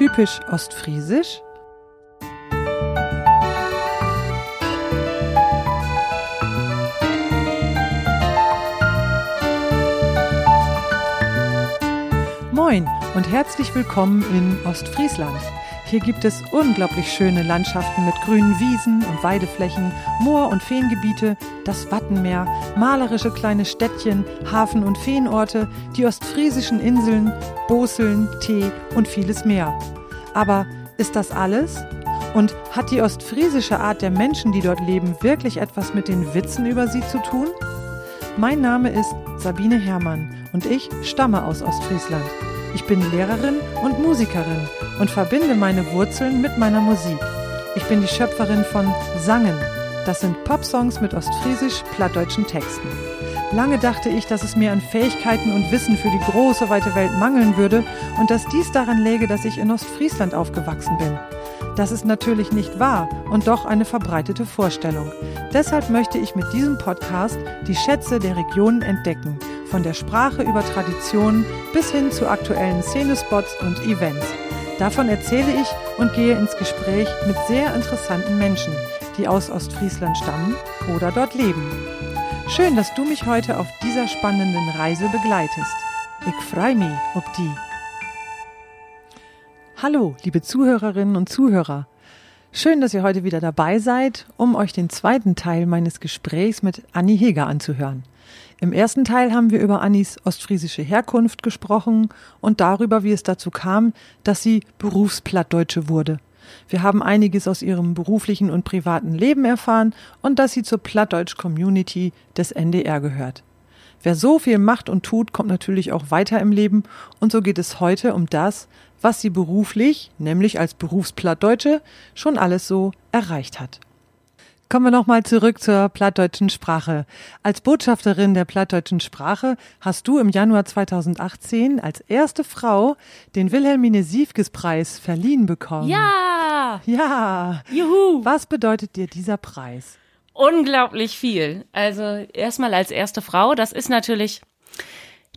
typisch ostfriesisch? Moin und herzlich willkommen in Ostfriesland. Hier gibt es unglaublich schöne Landschaften mit grünen Wiesen und Weideflächen, Moor- und Feengebiete, das Wattenmeer, malerische kleine Städtchen, Hafen- und Feenorte, die ostfriesischen Inseln, Boseln, Tee und vieles mehr. Aber ist das alles? Und hat die ostfriesische Art der Menschen, die dort leben, wirklich etwas mit den Witzen über sie zu tun? Mein Name ist Sabine Herrmann und ich stamme aus Ostfriesland. Ich bin Lehrerin und Musikerin und verbinde meine Wurzeln mit meiner Musik. Ich bin die Schöpferin von Sangen. Das sind Popsongs mit ostfriesisch-plattdeutschen Texten. Lange dachte ich, dass es mir an Fähigkeiten und Wissen für die große weite Welt mangeln würde und dass dies daran läge, dass ich in Ostfriesland aufgewachsen bin. Das ist natürlich nicht wahr und doch eine verbreitete Vorstellung. Deshalb möchte ich mit diesem Podcast die Schätze der Regionen entdecken von der Sprache über Traditionen bis hin zu aktuellen Szenespots und Events. Davon erzähle ich und gehe ins Gespräch mit sehr interessanten Menschen, die aus Ostfriesland stammen oder dort leben. Schön, dass du mich heute auf dieser spannenden Reise begleitest. Ich freue mich ob die. Hallo, liebe Zuhörerinnen und Zuhörer. Schön, dass ihr heute wieder dabei seid, um euch den zweiten Teil meines Gesprächs mit Anni Heger anzuhören. Im ersten Teil haben wir über Annis ostfriesische Herkunft gesprochen und darüber, wie es dazu kam, dass sie Berufsplattdeutsche wurde. Wir haben einiges aus ihrem beruflichen und privaten Leben erfahren und dass sie zur Plattdeutsch-Community des NDR gehört. Wer so viel macht und tut, kommt natürlich auch weiter im Leben und so geht es heute um das, was sie beruflich, nämlich als Berufsplattdeutsche, schon alles so erreicht hat. Kommen wir nochmal zurück zur plattdeutschen Sprache. Als Botschafterin der plattdeutschen Sprache hast du im Januar 2018 als erste Frau den Wilhelmine Siefkes Preis verliehen bekommen. Ja! Ja! Juhu! Was bedeutet dir dieser Preis? Unglaublich viel. Also erstmal als erste Frau, das ist natürlich,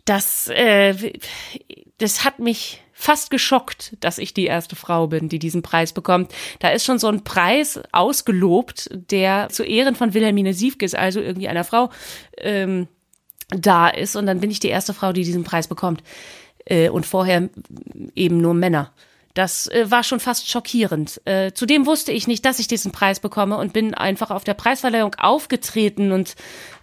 das, äh, das hat mich fast geschockt, dass ich die erste Frau bin, die diesen Preis bekommt. Da ist schon so ein Preis ausgelobt, der zu Ehren von Wilhelmine Siefkes, also irgendwie einer Frau, ähm, da ist. Und dann bin ich die erste Frau, die diesen Preis bekommt. Äh, und vorher eben nur Männer. Das äh, war schon fast schockierend. Äh, zudem wusste ich nicht, dass ich diesen Preis bekomme und bin einfach auf der Preisverleihung aufgetreten und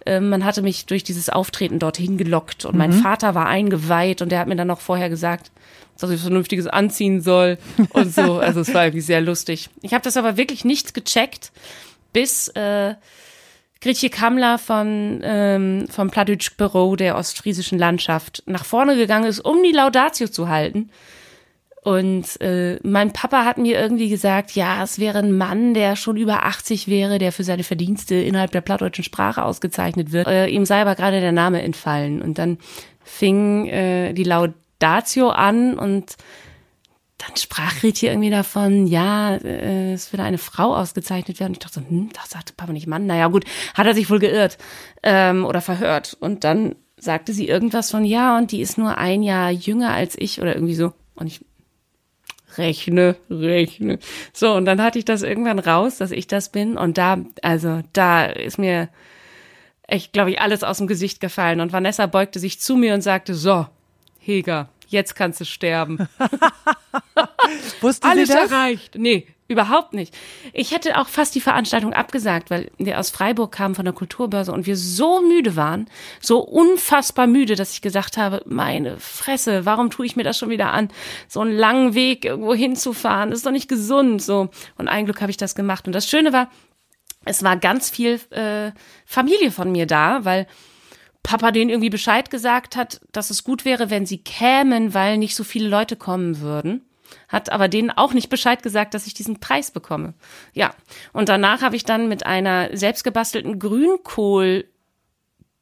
äh, man hatte mich durch dieses Auftreten dorthin gelockt und mhm. mein Vater war eingeweiht und der hat mir dann noch vorher gesagt, dass ich was Vernünftiges anziehen soll und so. Also es war irgendwie sehr lustig. Ich habe das aber wirklich nicht gecheckt, bis äh, Gritje Kammler von, ähm, vom Plattdeutsch Büro der ostfriesischen Landschaft nach vorne gegangen ist, um die Laudatio zu halten. Und äh, mein Papa hat mir irgendwie gesagt, ja, es wäre ein Mann, der schon über 80 wäre, der für seine Verdienste innerhalb der plattdeutschen Sprache ausgezeichnet wird. Äh, ihm sei aber gerade der Name entfallen. Und dann fing äh, die Laudatio an und dann sprach Riet hier irgendwie davon, ja, äh, es würde eine Frau ausgezeichnet werden. Ich dachte so, hm, das sagte Papa nicht Mann. Naja, gut, hat er sich wohl geirrt ähm, oder verhört. Und dann sagte sie irgendwas von, ja, und die ist nur ein Jahr jünger als ich oder irgendwie so. Und ich rechne, rechne. So, und dann hatte ich das irgendwann raus, dass ich das bin. Und da, also da ist mir echt, glaube ich, alles aus dem Gesicht gefallen. Und Vanessa beugte sich zu mir und sagte, so, Heger, jetzt kannst du sterben. Wusste alles erreicht. Nee, Überhaupt nicht. Ich hätte auch fast die Veranstaltung abgesagt, weil wir aus Freiburg kamen von der Kulturbörse und wir so müde waren, so unfassbar müde, dass ich gesagt habe, meine Fresse, warum tue ich mir das schon wieder an? So einen langen Weg irgendwo hinzufahren, ist doch nicht gesund. So. Und ein Glück habe ich das gemacht. Und das Schöne war, es war ganz viel äh, Familie von mir da, weil Papa denen irgendwie Bescheid gesagt hat, dass es gut wäre, wenn sie kämen, weil nicht so viele Leute kommen würden hat aber denen auch nicht Bescheid gesagt, dass ich diesen Preis bekomme. Ja, und danach habe ich dann mit einer selbstgebastelten Grünkohl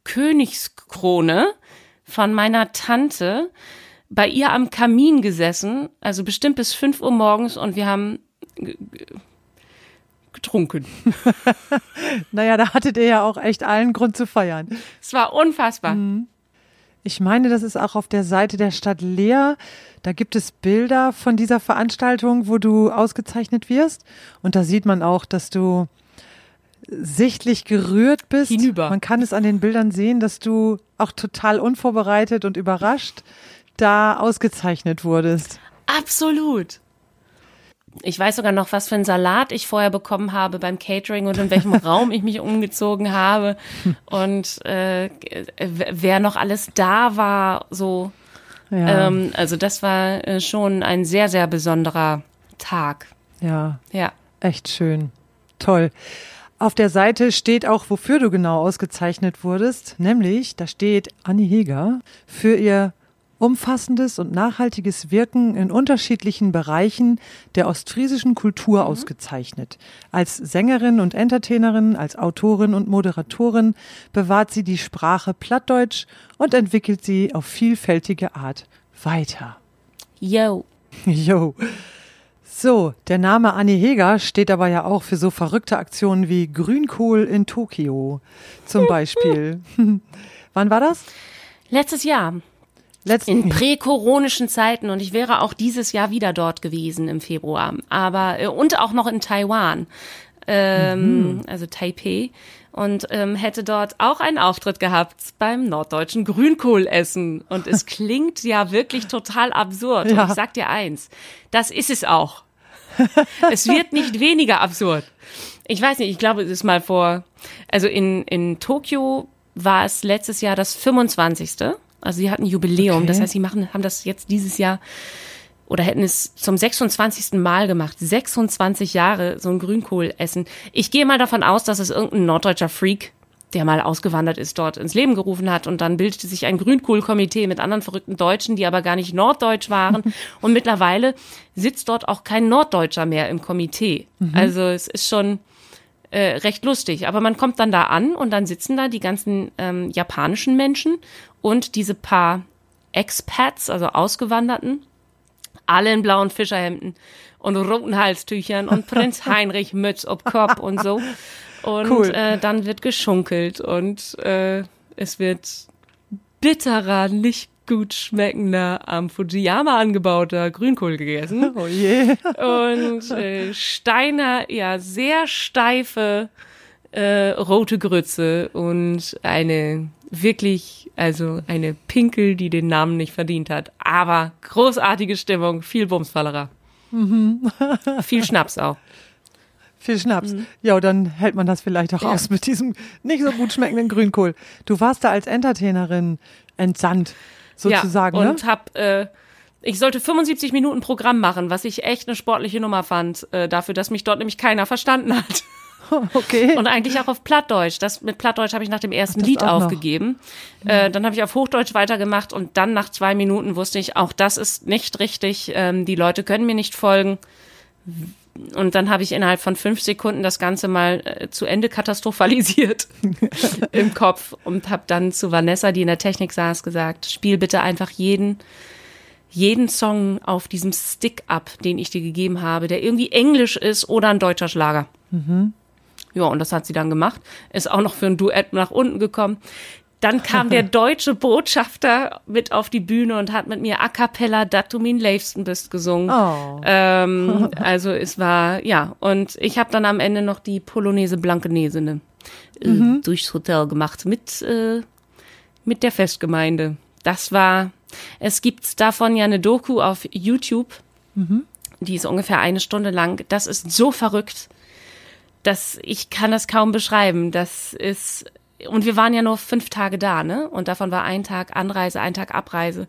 Königskrone von meiner Tante bei ihr am Kamin gesessen, also bestimmt bis fünf Uhr morgens und wir haben getrunken. naja, da hattet ihr ja auch echt allen Grund zu feiern. Es war unfassbar. Mhm. Ich meine, das ist auch auf der Seite der Stadt Leer. Da gibt es Bilder von dieser Veranstaltung, wo du ausgezeichnet wirst. Und da sieht man auch, dass du sichtlich gerührt bist. Hinüber. Man kann es an den Bildern sehen, dass du auch total unvorbereitet und überrascht da ausgezeichnet wurdest. Absolut. Ich weiß sogar noch, was für einen Salat ich vorher bekommen habe beim Catering und in welchem Raum ich mich umgezogen habe und äh, wer noch alles da war. So, Ja, ähm, also das war äh, schon ein sehr sehr besonderer Tag. ja, Ja, echt schön. Toll. Auf der Seite steht auch, wofür du genau ausgezeichnet wurdest, nämlich da steht Anni Heger für ihr umfassendes und nachhaltiges Wirken in unterschiedlichen Bereichen der ostfriesischen Kultur ausgezeichnet. Als Sängerin und Entertainerin, als Autorin und Moderatorin bewahrt sie die Sprache Plattdeutsch und entwickelt sie auf vielfältige Art weiter. yo. Jo. So, der Name Annie Heger steht aber ja auch für so verrückte Aktionen wie Grünkohl in Tokio zum Beispiel. Wann war das? Letztes Jahr Letzten in präkoronischen Zeiten und ich wäre auch dieses Jahr wieder dort gewesen im Februar, aber äh, und auch noch in Taiwan, ähm, also Taipei und ähm, hätte dort auch einen Auftritt gehabt beim norddeutschen Grünkohlessen und es klingt ja wirklich total absurd Ja. und ich sag dir eins, das ist es auch. es wird nicht weniger absurd. Ich weiß nicht, ich glaube, es ist mal vor, also in, in Tokio war es letztes Jahr das 25. Also sie hatten Jubiläum. Okay. Das heißt, sie machen, haben das jetzt dieses Jahr oder hätten es zum 26. Mal gemacht. 26 Jahre so ein Grünkohlessen. Ich gehe mal davon aus, dass es irgendein norddeutscher Freak, der mal ausgewandert ist, dort ins Leben gerufen hat und dann bildete sich ein Grünkohlkomitee mit anderen verrückten Deutschen, die aber gar nicht norddeutsch waren. und mittlerweile sitzt dort auch kein Norddeutscher mehr im Komitee. Also es ist schon äh, recht lustig. Aber man kommt dann da an und dann sitzen da die ganzen ähm, japanischen Menschen und diese paar Expats, also Ausgewanderten, alle in blauen Fischerhemden und roten Halstüchern und Prinz Heinrich Mütz ob Kopf und so. Und Cool. äh, dann wird geschunkelt und äh, es wird bitterer, nicht gut schmeckender, am Fujiyama angebauter Grünkohl gegessen Oh je. und äh, Steiner, ja, sehr steife äh, rote Grütze und eine wirklich, also eine Pinkel, die den Namen nicht verdient hat. Aber großartige Stimmung, viel Bumsfallerer. viel Schnaps auch. Viel Schnaps. Ja, und dann hält man das vielleicht auch aus mit diesem nicht so gut schmeckenden Grünkohl. Du warst da als Entertainerin entsandt, sozusagen, ja, ne? und hab, äh, ich sollte 75 Minuten Programm machen, was ich echt eine sportliche Nummer fand, äh, dafür, dass mich dort nämlich keiner verstanden hat. Okay. Und eigentlich auch auf Plattdeutsch. Das mit Plattdeutsch habe ich nach dem ersten das Lied aufgegeben. Äh, dann habe ich auf Hochdeutsch weitergemacht und dann nach zwei Minuten wusste ich, auch das ist nicht richtig. Ähm, die Leute können mir nicht folgen. Und dann habe ich innerhalb von fünf Sekunden das Ganze mal äh, zu Ende katastrophalisiert im Kopf und habe dann zu Vanessa, die in der Technik saß, gesagt, spiel bitte einfach jeden jeden Song auf diesem Stick ab, den ich dir gegeben habe, der irgendwie Englisch ist oder ein deutscher Schlager. Ja, und das hat sie dann gemacht. Ist auch noch für ein Duett nach unten gekommen. Dann kam der deutsche Botschafter mit auf die Bühne und hat mit mir a cappella Dat du min Leifsten bist gesungen. Oh. Ähm, also es war, ja, und ich habe dann am Ende noch die Polonaise Blankenese äh, durchs Hotel gemacht mit, äh, mit der Festgemeinde. Das war, es gibt davon ja eine Doku auf YouTube, die ist ungefähr eine Stunde lang. Das ist so verrückt das, ich kann das kaum beschreiben. Das ist, und wir waren ja nur fünf Tage da, ne? Und davon war ein Tag Anreise, ein Tag Abreise.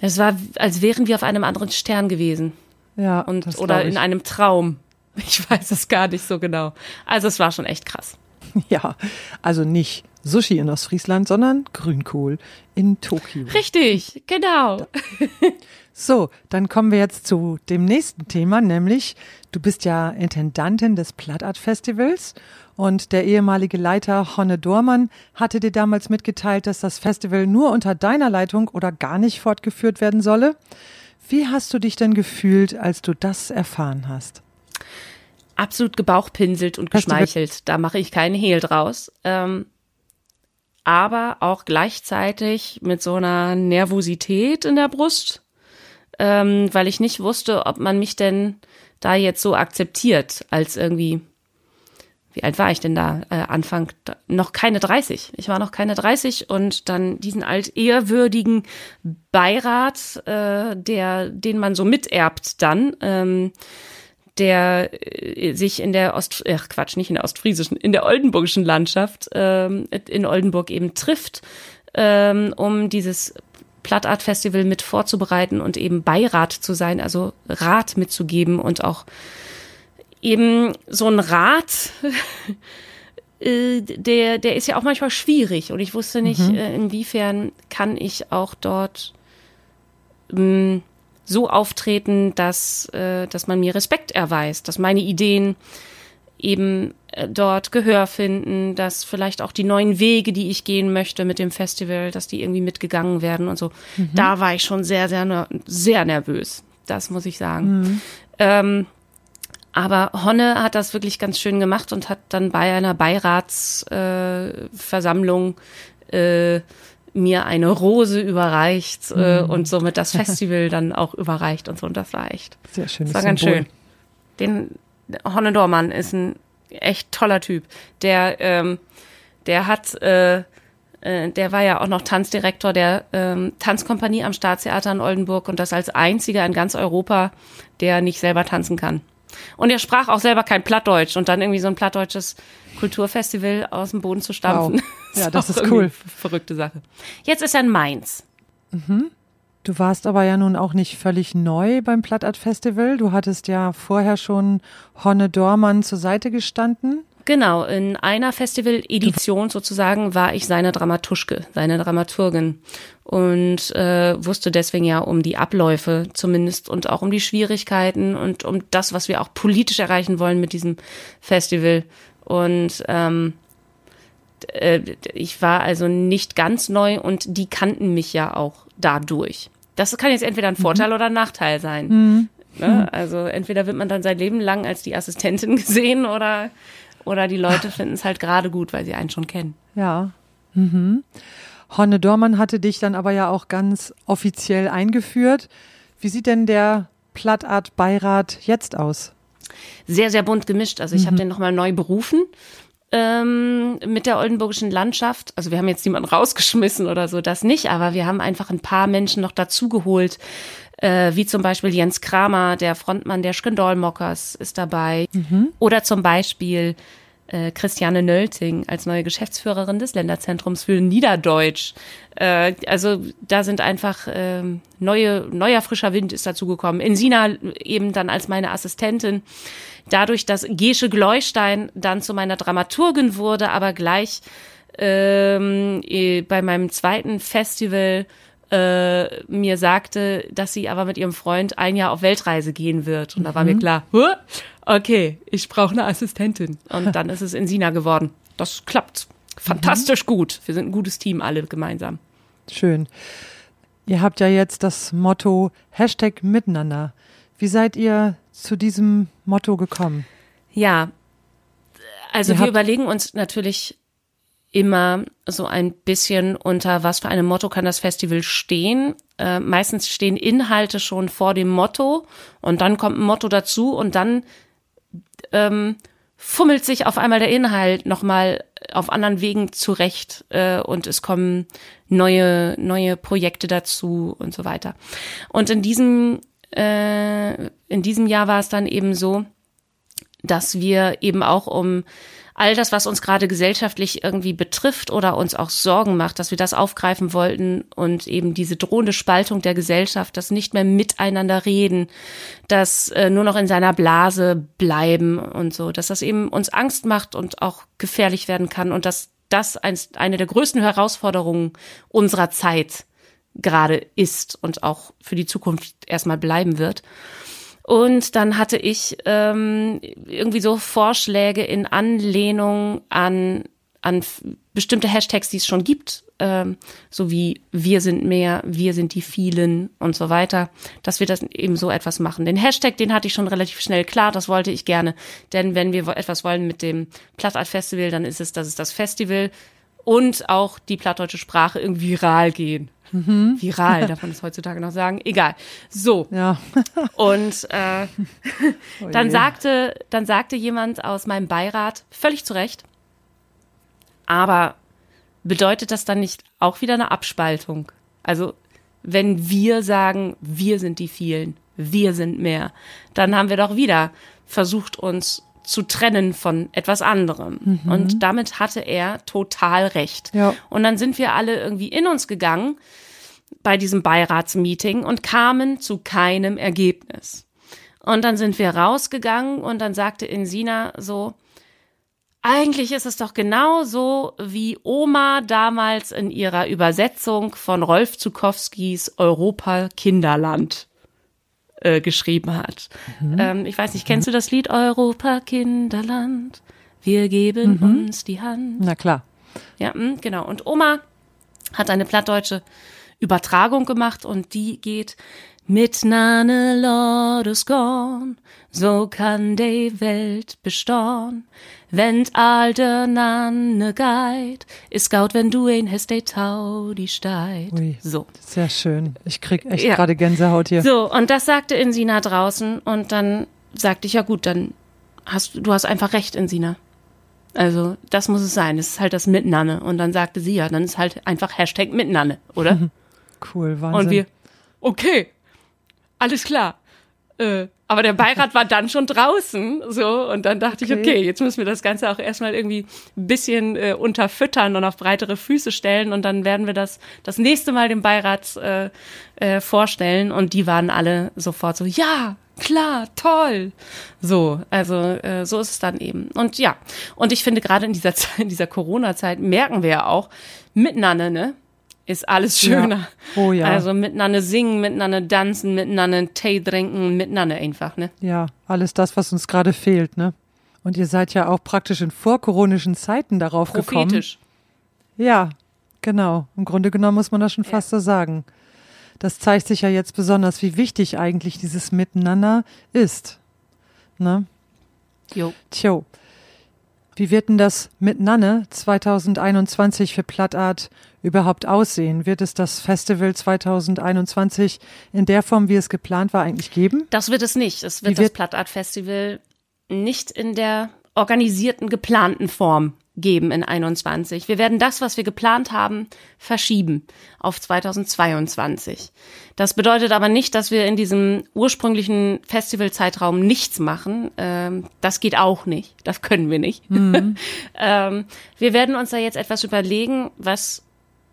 Es war, als wären wir auf einem anderen Stern gewesen. ja, Und, das oder in einem Traum. Ich weiß es gar nicht so genau. Also es war schon echt krass. Ja, also nicht Sushi in Ostfriesland, sondern Grünkohl in Tokio. Richtig, genau. So, dann kommen wir jetzt zu dem nächsten Thema, nämlich du bist ja Intendantin des Plattart Festivals und der ehemalige Leiter Honne Dormann hatte dir damals mitgeteilt, dass das Festival nur unter deiner Leitung oder gar nicht fortgeführt werden solle. Wie hast du dich denn gefühlt, als du das erfahren hast? absolut gebauchpinselt und geschmeichelt. Da mache ich keinen Hehl draus. Ähm, aber auch gleichzeitig mit so einer Nervosität in der Brust, ähm, weil ich nicht wusste, ob man mich denn da jetzt so akzeptiert als irgendwie wie alt war ich denn da? Äh, Anfang noch keine 30. Ich war noch keine 30 und dann diesen altehrwürdigen Beirat, äh, der, den man so miterbt dann, ähm, der äh, sich in der Ost, ach Quatsch, nicht in der ostfriesischen, in der oldenburgischen Landschaft ähm, in Oldenburg eben trifft, ähm, um dieses Plattart Festival mit vorzubereiten und eben Beirat zu sein, also Rat mitzugeben und auch eben so ein Rat, äh, der, der ist ja auch manchmal schwierig und ich wusste nicht, mhm. Äh, inwiefern kann ich auch dort ähm, so auftreten, dass, äh, dass man mir Respekt erweist, dass meine Ideen eben dort Gehör finden, dass vielleicht auch die neuen Wege, die ich gehen möchte mit dem Festival, dass die irgendwie mitgegangen werden und so. Mhm. Da war ich schon sehr, sehr, sehr nervös. Das muss ich sagen. Mhm. Ähm, aber Honne hat das wirklich ganz schön gemacht und hat dann bei einer Beiratsversammlung äh, äh, mir eine Rose überreicht äh, mhm. und somit das Festival dann auch überreicht und so. Und das war echt. Sehr schön. Das war ganz schön. Den Honne Dormann ist ein echt toller Typ. Der, ähm, der hat, äh, äh, der war ja auch noch Tanzdirektor der ähm, Tanzkompanie am Staatstheater in Oldenburg und das als einziger in ganz Europa, der nicht selber tanzen kann. Und er sprach auch selber kein Plattdeutsch und dann irgendwie so ein plattdeutsches Kulturfestival aus dem Boden zu stampfen. Wow. Ja, das ist cool. Verrückte Sache. Jetzt ist er in Mainz. Mhm. Du warst aber ja nun auch nicht völlig neu beim Plattart Festival. Du hattest ja vorher schon Honne Dormann zur Seite gestanden. Genau, in einer Festival-Edition sozusagen war ich seine Dramatuschke, seine Dramaturgin und äh, wusste deswegen ja um die Abläufe zumindest und auch um die Schwierigkeiten und um das, was wir auch politisch erreichen wollen mit diesem Festival. Und ähm, äh, ich war also nicht ganz neu und die kannten mich ja auch dadurch. Das kann jetzt entweder ein mhm. Vorteil mhm. oder ein Nachteil sein. Mhm. Ne? Also entweder wird man dann sein Leben lang als die Assistentin gesehen oder oder die Leute finden es halt gerade gut, weil sie einen schon kennen. Ja. Mhm. Honne Dormann hatte dich dann aber ja auch ganz offiziell eingeführt. Wie sieht denn der Plattart-Beirat jetzt aus? Sehr, sehr bunt gemischt. Also ich mhm. habe den nochmal neu berufen ähm, mit der oldenburgischen Landschaft. Also wir haben jetzt niemanden rausgeschmissen oder so, das nicht, aber wir haben einfach ein paar Menschen noch dazugeholt, äh, wie zum Beispiel Jens Kramer, der Frontmann der Skandalmockers ist dabei. Mhm. Oder zum Beispiel äh, Christiane Nölting als neue Geschäftsführerin des Länderzentrums für Niederdeutsch. Äh, also da sind einfach äh, neue, neuer frischer Wind ist dazugekommen. Insina eben dann als meine Assistentin. Dadurch, dass Gesche Gleustein dann zu meiner Dramaturgin wurde, aber gleich ähm, eh, bei meinem zweiten Festival äh, mir sagte, dass sie aber mit ihrem Freund ein Jahr auf Weltreise gehen wird. Und mhm. da war mir mhm. klar, okay, ich brauche eine Assistentin. Und dann ist es in Sina geworden. Das klappt fantastisch mhm. gut. Wir sind ein gutes Team, alle gemeinsam. Schön. Ihr habt ja jetzt das Motto Hashtag Miteinander. Wie seid ihr zu diesem Motto gekommen? Ja, also ihr wir überlegen uns natürlich immer so ein bisschen unter was für einem Motto kann das Festival stehen. Äh, meistens stehen Inhalte schon vor dem Motto und dann kommt ein Motto dazu und dann ähm, fummelt sich auf einmal der Inhalt nochmal auf anderen Wegen zurecht äh, und es kommen neue, neue Projekte dazu und so weiter. Und in diesem, äh, in diesem Jahr war es dann eben so, dass wir eben auch um all das, was uns gerade gesellschaftlich irgendwie betrifft oder uns auch Sorgen macht, dass wir das aufgreifen wollten und eben diese drohende Spaltung der Gesellschaft, das nicht mehr miteinander reden, das äh, nur noch in seiner Blase bleiben und so, dass das eben uns Angst macht und auch gefährlich werden kann und dass das eine der größten Herausforderungen unserer Zeit gerade ist und auch für die Zukunft erstmal bleiben wird. Und dann hatte ich ähm, irgendwie so Vorschläge in Anlehnung an, an bestimmte Hashtags, die es schon gibt, ähm, so wie wir sind mehr, wir sind die vielen und so weiter, dass wir das eben so etwas machen. Den Hashtag, den hatte ich schon relativ schnell klar, das wollte ich gerne. Denn wenn wir etwas wollen mit dem Plattart Festival, dann ist es, dass es das Festival und auch die plattdeutsche Sprache irgendwie viral gehen. Mhm. Viral, darf man das heutzutage noch sagen? Egal. So. Ja. Und äh, Oh dann sagte, dann sagte jemand aus meinem Beirat, völlig zu Recht, aber bedeutet das dann nicht auch wieder eine Abspaltung? Also, wenn wir sagen, wir sind die vielen, wir sind mehr, dann haben wir doch wieder versucht, uns zu trennen von etwas anderem. Und damit hatte er total recht. Ja. Und dann sind wir alle irgendwie in uns gegangen bei diesem Beiratsmeeting und kamen zu keinem Ergebnis. Und dann sind wir rausgegangen und dann sagte Insina so, eigentlich ist es doch genauso, wie Oma damals in ihrer Übersetzung von Rolf Zukowskis Europa Kinderland äh, geschrieben hat. Ähm, ich weiß nicht, kennst du das Lied Europa Kinderland? Wir geben uns die Hand. Na klar. Ja, mm, genau. Und Oma hat eine plattdeutsche Übertragung gemacht und die geht mit Nane Lordes gorn, so kann die Welt bestehen. Wenn alte Nanne geit, ist gaut, wenn du ein hast, de Tau die steit. Ui. So. Sehr schön. Ich krieg echt Ja. gerade Gänsehaut hier. So, und das sagte Insina draußen und dann sagte ich, ja gut, dann hast du, du hast einfach recht, Insina. Also, das muss es sein. Es ist halt das Mitnanne. Und dann sagte sie, ja, dann ist halt einfach Hashtag Mitnanne, oder? Cool, Wahnsinn. Und wir, okay, alles klar. Äh, aber der Beirat war dann schon draußen, so, und dann dachte ich, Okay. okay, jetzt müssen wir das Ganze auch erstmal irgendwie ein bisschen äh, unterfüttern und auf breitere Füße stellen und dann werden wir das das nächste Mal dem Beirat äh, äh, vorstellen und die waren alle sofort so, ja, klar, toll. So, also äh, so ist es dann eben. Und ja, und ich finde gerade in dieser Zeit, in dieser Corona-Zeit merken wir ja auch, miteinander, ne? Ist alles schöner. Ja. Oh ja. Also miteinander singen, miteinander tanzen, miteinander Tee trinken, miteinander einfach, ne? Ja, alles das, was uns gerade fehlt, ne? Und ihr seid ja auch praktisch in vorkoronischen Zeiten darauf gekommen. Prophetisch. Ja, genau. Im Grunde genommen muss man das schon fast so sagen. Das zeigt sich ja jetzt besonders, wie wichtig eigentlich dieses Miteinander ist. Ne? Jo. Tjo. Wie wird denn das Miteinander 2021 für Plattart überhaupt aussehen? Wird es das Festival 2021 in der Form, wie es geplant war, eigentlich geben? Das wird es nicht. Es Wie wird das wird- Plattart Festival nicht in der organisierten, geplanten Form geben in 21. Wir werden das, was wir geplant haben, verschieben auf 2022. Das bedeutet aber nicht, dass wir in diesem ursprünglichen Festivalzeitraum nichts machen. Ähm, das geht auch nicht. Das können wir nicht. ähm, wir werden uns da jetzt etwas überlegen, was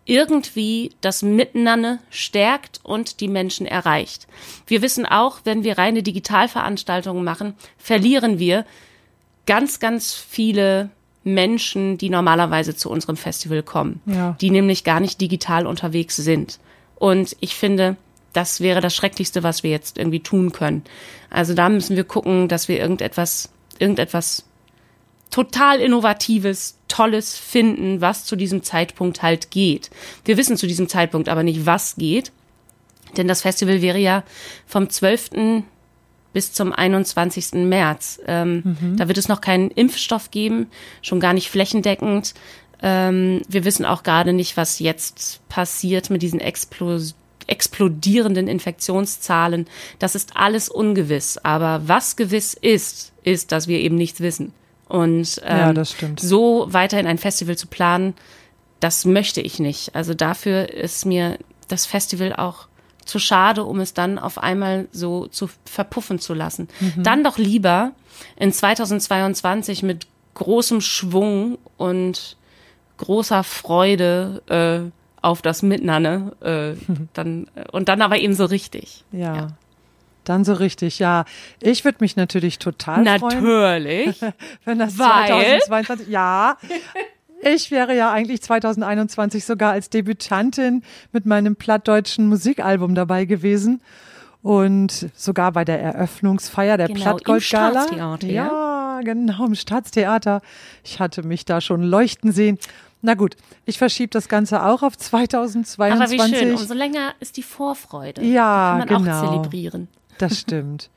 irgendwie das Miteinander stärkt und die Menschen erreicht. Wir wissen auch, wenn wir reine Digitalveranstaltungen machen, verlieren wir ganz, ganz viele Menschen, die normalerweise zu unserem Festival kommen, Ja. die nämlich gar nicht digital unterwegs sind. Und ich finde, das wäre das Schrecklichste, was wir jetzt irgendwie tun können. Also da müssen wir gucken, dass wir irgendetwas, irgendetwas total innovatives, tolles finden, was zu diesem Zeitpunkt halt geht. Wir wissen zu diesem Zeitpunkt aber nicht, was geht, denn das Festival wäre ja vom 12. bis zum 21. März. Ähm, Da wird es noch keinen Impfstoff geben, schon gar nicht flächendeckend. Ähm, wir wissen auch gerade nicht, was jetzt passiert mit diesen Explos explodierenden Infektionszahlen. Das ist alles ungewiss. Aber was gewiss ist, ist, dass wir eben nichts wissen. Und ähm, Ja, so weiterhin ein Festival zu planen, das möchte ich nicht. Also dafür ist mir das Festival auch zu schade, um es dann auf einmal so zu verpuffen zu lassen. Dann doch lieber in 2022 mit großem Schwung und großer Freude äh, auf das Miteinander äh, dann und dann aber eben so richtig. Ja. Dann so richtig, ja. Ich würde mich natürlich total freuen, Natürlich. wenn das Weil? 2022, ja. Ich wäre ja eigentlich 2021 sogar als Debütantin mit meinem plattdeutschen Musikalbum dabei gewesen und sogar bei der Eröffnungsfeier der Genau, im Plattgoldgala. Staatstheater, ja. ja, genau, im Staatstheater. Ich hatte mich da schon leuchten sehen. Na gut, ich verschiebe das Ganze auch auf 2022. Aber wie schön, umso länger ist die Vorfreude. Ja, die kann man genau. auch zelebrieren. Das stimmt.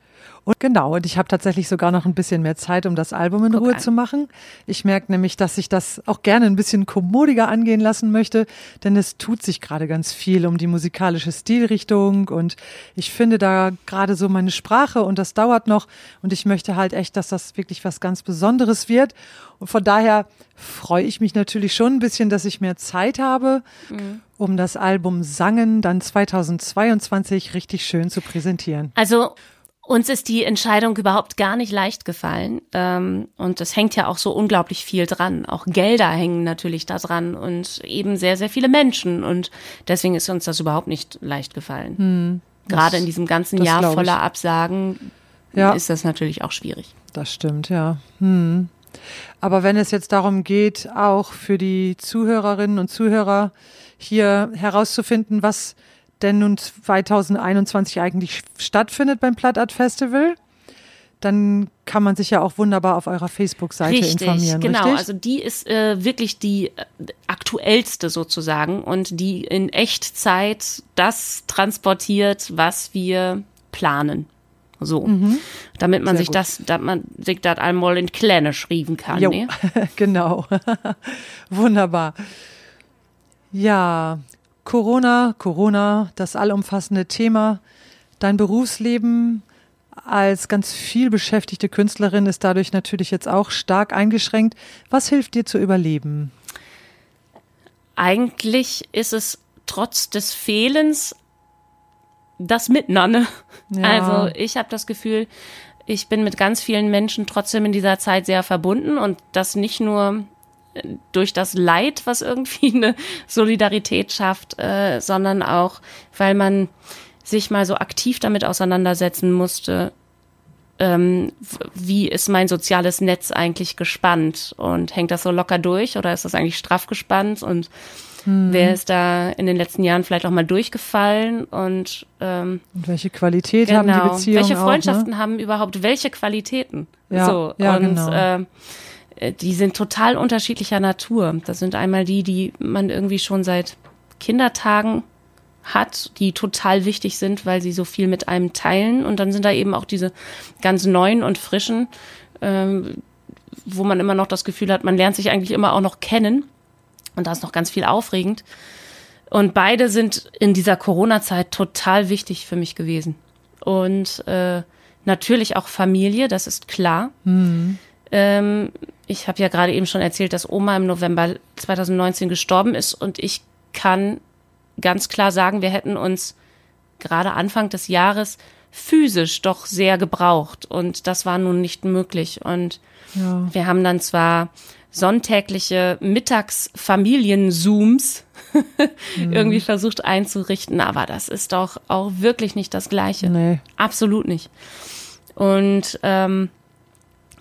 Und genau, und ich habe tatsächlich sogar noch ein bisschen mehr Zeit, um das Album in Guck Ruhe an. zu machen. Ich merke nämlich, dass ich das auch gerne ein bisschen kommodiger angehen lassen möchte, denn es tut sich gerade ganz viel um die musikalische Stilrichtung und ich finde da gerade so meine Sprache und das dauert noch und ich möchte halt echt, dass das wirklich was ganz Besonderes wird. Und von daher freue ich mich natürlich schon ein bisschen, dass ich mehr Zeit habe, um das Album Sangen dann 2022 richtig schön zu präsentieren. Also uns ist die Entscheidung überhaupt gar nicht leicht gefallen. Ähm, und es hängt ja auch so unglaublich viel dran. Auch Gelder hängen natürlich da dran und eben sehr, sehr viele Menschen. Und deswegen ist uns das überhaupt nicht leicht gefallen. Gerade in diesem ganzen das Jahr voller Absagen Ja. ist das natürlich auch schwierig. Das stimmt, ja. Hm. Aber wenn es jetzt darum geht, auch für die Zuhörerinnen und Zuhörer hier herauszufinden, was denn nun 2021 eigentlich stattfindet beim Plattart Festival, dann kann man sich ja auch wunderbar auf eurer Facebook-Seite informieren, genau. richtig? Also die ist äh, wirklich die äh, aktuellste sozusagen und die in Echtzeit das transportiert, was wir planen. So, damit man Mhm. Sehr sich gut. das, man sich das einmal in Kleine schreiben kann. Jo, Ne? genau. Wunderbar. Ja, Corona, Corona, das allumfassende Thema. Dein Berufsleben als ganz viel beschäftigte Künstlerin ist dadurch natürlich jetzt auch stark eingeschränkt. Was hilft dir zu überleben? Eigentlich ist es trotz des Fehlens das Miteinander. Ja. Also ich habe das Gefühl, ich bin mit ganz vielen Menschen trotzdem in dieser Zeit sehr verbunden und das nicht nur durch das Leid, was irgendwie eine Solidarität schafft, äh, sondern auch, weil man sich mal so aktiv damit auseinandersetzen musste, ähm, wie ist mein soziales Netz eigentlich gespannt und hängt das so locker durch oder ist das eigentlich straff gespannt und wer ist da in den letzten Jahren vielleicht auch mal durchgefallen und ähm, Und welche Qualität haben die genau, Beziehungen welche auch, Freundschaften ne? haben überhaupt welche Qualitäten? Ja, so ja, und genau. äh, die sind total unterschiedlicher Natur. Das sind einmal die, die man irgendwie schon seit Kindertagen hat, die total wichtig sind, weil sie so viel mit einem teilen. Und dann sind da eben auch diese ganz neuen und frischen, ähm, wo man immer noch das Gefühl hat, man lernt sich eigentlich immer auch noch kennen. Und da ist noch ganz viel aufregend. Und beide sind in dieser Corona-Zeit total wichtig für mich gewesen. Und äh, natürlich auch Familie, das ist klar. Ähm, ich habe ja gerade eben schon erzählt, dass Oma im November 2019 gestorben ist. Und ich kann ganz klar sagen, wir hätten uns gerade Anfang des Jahres physisch doch sehr gebraucht. Und das war nun nicht möglich. Und Ja. wir haben dann zwar sonntägliche Mittagsfamilien-Zooms irgendwie versucht einzurichten, aber das ist doch auch wirklich nicht das Gleiche. Nee. Absolut nicht. Und ähm,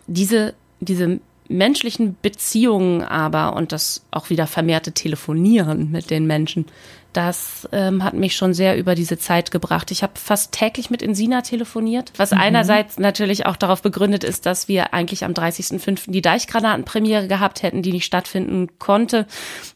diese, diese menschlichen Beziehungen aber und das auch wieder vermehrte Telefonieren mit den Menschen, das ähm, hat mich schon sehr über diese Zeit gebracht. Ich habe fast täglich mit Insina telefoniert, was einerseits natürlich auch darauf begründet ist, dass wir eigentlich am 30.05. die Deichgranatenpremiere gehabt hätten, die nicht stattfinden konnte.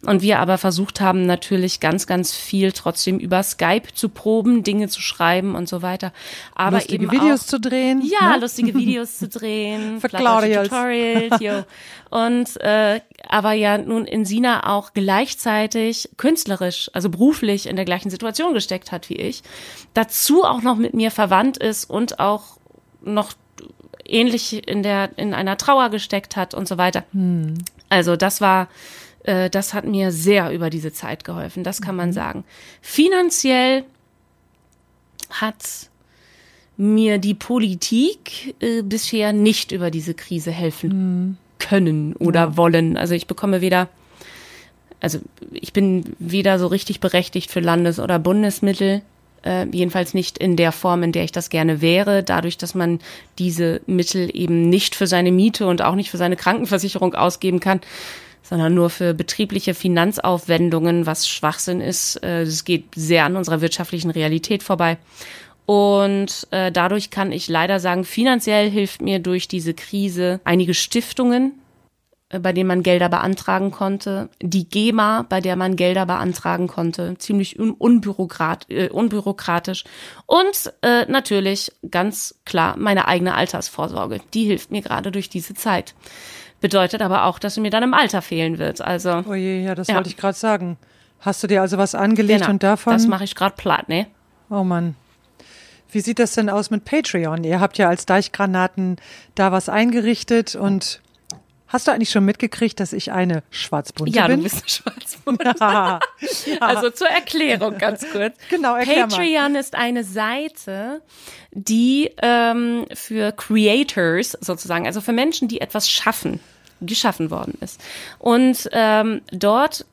Und wir aber versucht haben, natürlich ganz, ganz viel trotzdem über Skype zu proben, Dinge zu schreiben und so weiter. Aber Lustige eben Videos auch, zu drehen. ja, ne? lustige Videos zu drehen, Für Claudius. Tutorials, jo. Und äh, aber ja nun in Sina auch gleichzeitig künstlerisch, also beruflich in der gleichen Situation gesteckt hat wie ich, dazu auch noch mit mir verwandt ist und auch noch ähnlich in der in einer Trauer gesteckt hat und so weiter. Also das war äh, das hat mir sehr über diese Zeit geholfen, das kann man sagen. Finanziell hat mir die Politik äh, bisher nicht über diese Krise helfen können oder wollen. Also ich bekomme weder, also ich bin weder so richtig berechtigt für Landes- oder Bundesmittel, äh, jedenfalls nicht in der Form, in der ich das gerne wäre, dadurch, dass man diese Mittel eben nicht für seine Miete und auch nicht für seine Krankenversicherung ausgeben kann, sondern nur für betriebliche Finanzaufwendungen, was Schwachsinn ist. Äh, Das geht sehr an unserer wirtschaftlichen Realität vorbei. Und äh, dadurch kann ich leider sagen, finanziell hilft mir durch diese Krise einige Stiftungen äh, bei denen man Gelder beantragen konnte, die GEMA, bei der man Gelder beantragen konnte, ziemlich un unbürokrat äh, unbürokratisch und äh, natürlich ganz klar meine eigene Altersvorsorge. Die hilft mir gerade durch diese Zeit. Bedeutet aber auch, dass sie mir dann im Alter fehlen wird. Also Oh je, ja, das ja. wollte ich gerade sagen. Hast du dir also was angelegt genau, und davon? Das mache ich gerade platt, ne? Oh Mann. Wie sieht das denn aus mit Patreon? Ihr habt ja als Deichgranaten da was eingerichtet und Hast du eigentlich schon mitgekriegt, dass ich eine Schwarzbunte ja, bin? Ja, du bist eine Schwarzbunte. ja. Also zur Erklärung ganz kurz. Genau, erklär Patreon mal. ist eine Seite, die ähm, für Creators sozusagen, also für Menschen, die etwas schaffen, geschaffen worden ist. Und ähm, dort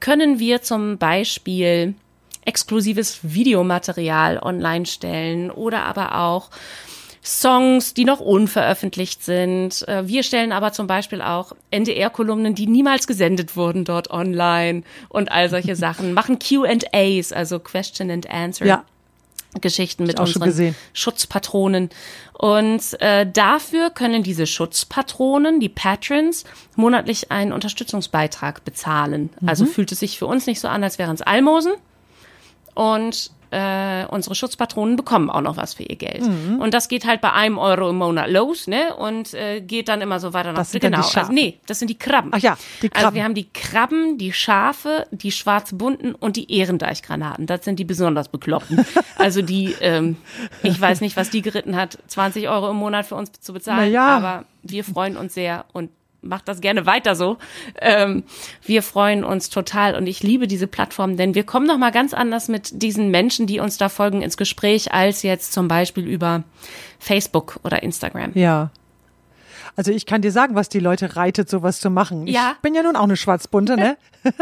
können wir zum Beispiel exklusives Videomaterial online stellen oder aber auch Songs, die noch unveröffentlicht sind. Äh, wir stellen aber zum Beispiel auch NDR-Kolumnen, die niemals gesendet wurden, dort online und all solche Sachen. Machen Q&As, also Question and Answer. Ja. Geschichten mit unseren Schutzpatronen. Und äh, dafür können diese Schutzpatronen, die Patrons, monatlich einen Unterstützungsbeitrag bezahlen. Also mhm. Also fühlt es sich für uns nicht so an, als wären es Almosen. Und äh, unsere Schutzpatronen bekommen auch noch was für ihr Geld. Mhm. Und das geht halt bei einem Euro im Monat los, ne? Und äh, geht dann immer so weiter nach. Das sind genau. die Also, nee, das sind die Krabben. Ach ja, die Krabben. Also wir haben die Krabben, die Schafe, die schwarzbunten und die Ehrendeichgranaten. Das sind die besonders bekloppten. also die, ähm, ich weiß nicht, was die geritten hat, 20 Euro im Monat für uns zu bezahlen. Ja. Aber wir freuen uns sehr und macht das gerne weiter so. Ähm, wir freuen uns total und ich liebe diese Plattform, denn wir kommen noch mal ganz anders mit diesen Menschen, die uns da folgen, ins Gespräch als jetzt zum Beispiel über Facebook oder Instagram. Ja. Also ich kann dir sagen, was die Leute reitet, sowas zu machen. Ja. Ich bin ja nun auch eine Schwarzbunte, ne?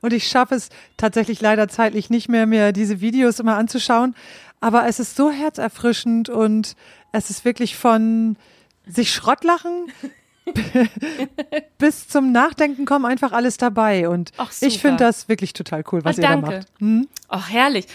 und ich schaffe es tatsächlich leider zeitlich nicht mehr, mir diese Videos immer anzuschauen. Aber es ist so herzerfrischend und es ist wirklich von sich Schrottlachen bis zum Nachdenken kommen einfach alles dabei. Und Ach, ich finde das wirklich total cool, was oh, ihr da macht. Hm? Ach, herrlich.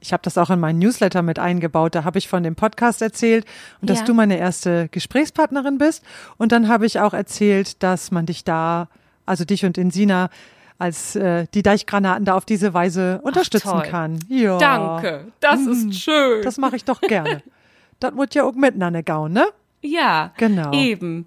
Ich habe das auch in meinen Newsletter mit eingebaut. Da habe ich von dem Podcast erzählt und dass Ja. du meine erste Gesprächspartnerin bist. Und dann habe ich auch erzählt, dass man dich da, also dich und Insina, als äh, die Deichgranaten da auf diese Weise unterstützen toll. kann. Ja. Danke. Das ist schön. Das mache ich doch gerne. das wird ja auch miteinander gauen, ne? Ja, Genau. Eben.